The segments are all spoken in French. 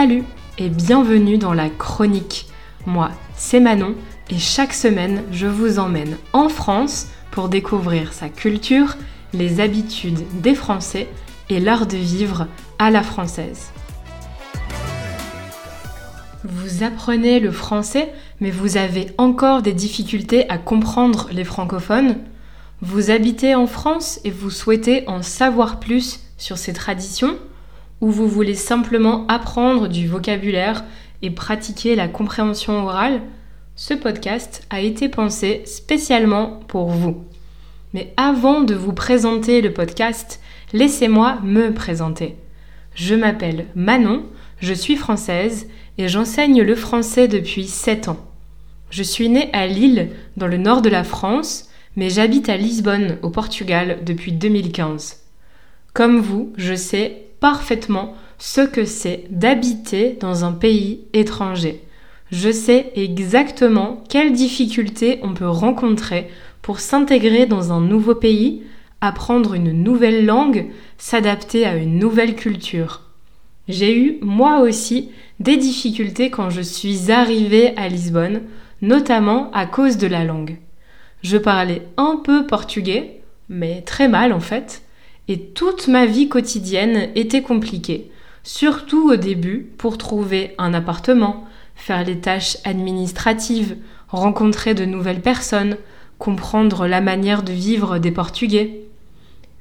Salut et bienvenue dans la chronique. Moi, c'est Manon et chaque semaine, je vous emmène en France pour découvrir sa culture, les habitudes des Français et l'art de vivre à la française. Vous apprenez le français, mais vous avez encore des difficultés à comprendre les francophones Vous habitez en France et vous souhaitez en savoir plus sur ses traditions ou vous voulez simplement apprendre du vocabulaire et pratiquer la compréhension orale, ce podcast a été pensé spécialement pour vous. Mais avant de vous présenter le podcast, laissez-moi me présenter. Je m'appelle Manon, je suis française et j'enseigne le français depuis 7 ans. Je suis née à Lille, dans le nord de la France, mais j'habite à Lisbonne, au Portugal, depuis 2015. Comme vous, je sais parfaitement ce que c'est d'habiter dans un pays étranger. Je sais exactement quelles difficultés on peut rencontrer pour s'intégrer dans un nouveau pays, apprendre une nouvelle langue, s'adapter à une nouvelle culture. J'ai eu, moi aussi, des difficultés quand je suis arrivée à Lisbonne, notamment à cause de la langue. Je parlais un peu portugais, mais très mal en fait, et toute ma vie quotidienne était compliquée, surtout au début pour trouver un appartement, faire les tâches administratives, rencontrer de nouvelles personnes, comprendre la manière de vivre des Portugais.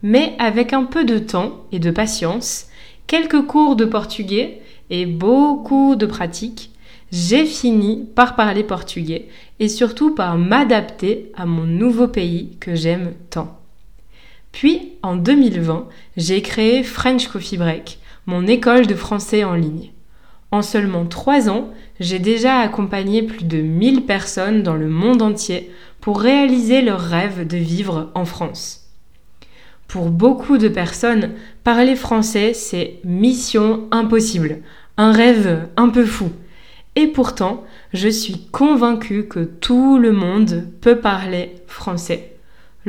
Mais avec un peu de temps et de patience, quelques cours de portugais et beaucoup de pratique, j'ai fini par parler portugais et surtout par m'adapter à mon nouveau pays que j'aime tant. Puis, en 2020, j'ai créé French Coffee Break, mon école de français en ligne. En seulement trois ans, j'ai déjà accompagné plus de 1000 personnes dans le monde entier pour réaliser leur rêve de vivre en France. Pour beaucoup de personnes, parler français, c'est mission impossible, un rêve un peu fou. Et pourtant, je suis convaincue que tout le monde peut parler français.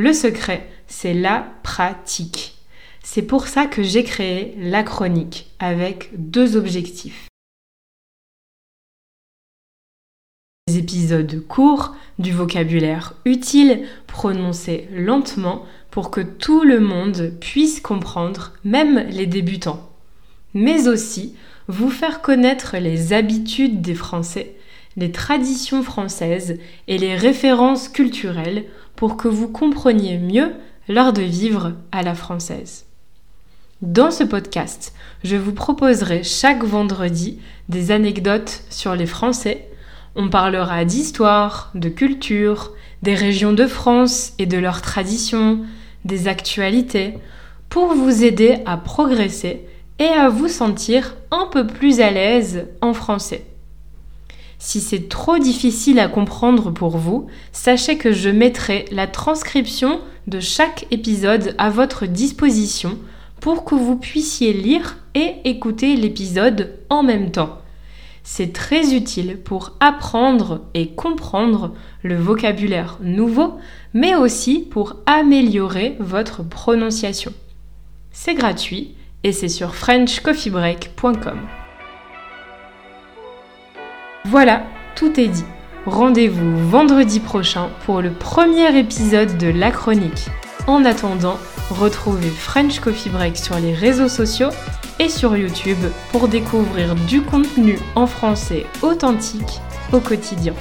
Le secret, c'est la pratique. C'est pour ça que j'ai créé la chronique avec deux objectifs. Des épisodes courts, du vocabulaire utile, prononcé lentement pour que tout le monde puisse comprendre, même les débutants. Mais aussi vous faire connaître les habitudes des Français, les traditions françaises et les références culturelles pour que vous compreniez mieux l'art de vivre à la française. Dans ce podcast, je vous proposerai chaque vendredi des anecdotes sur les Français. On parlera d'histoire, de culture, des régions de France et de leurs traditions, des actualités, pour vous aider à progresser et à vous sentir un peu plus à l'aise en français. Si c'est trop difficile à comprendre pour vous, sachez que je mettrai la transcription de chaque épisode à votre disposition pour que vous puissiez lire et écouter l'épisode en même temps. C'est très utile pour apprendre et comprendre le vocabulaire nouveau, mais aussi pour améliorer votre prononciation. C'est gratuit et c'est sur frenchcoffeebreak.com. Voilà, tout est dit. Rendez-vous vendredi prochain pour le premier épisode de La Chronique. En attendant, retrouvez French Coffee Break sur les réseaux sociaux et sur YouTube pour découvrir du contenu en français authentique au quotidien.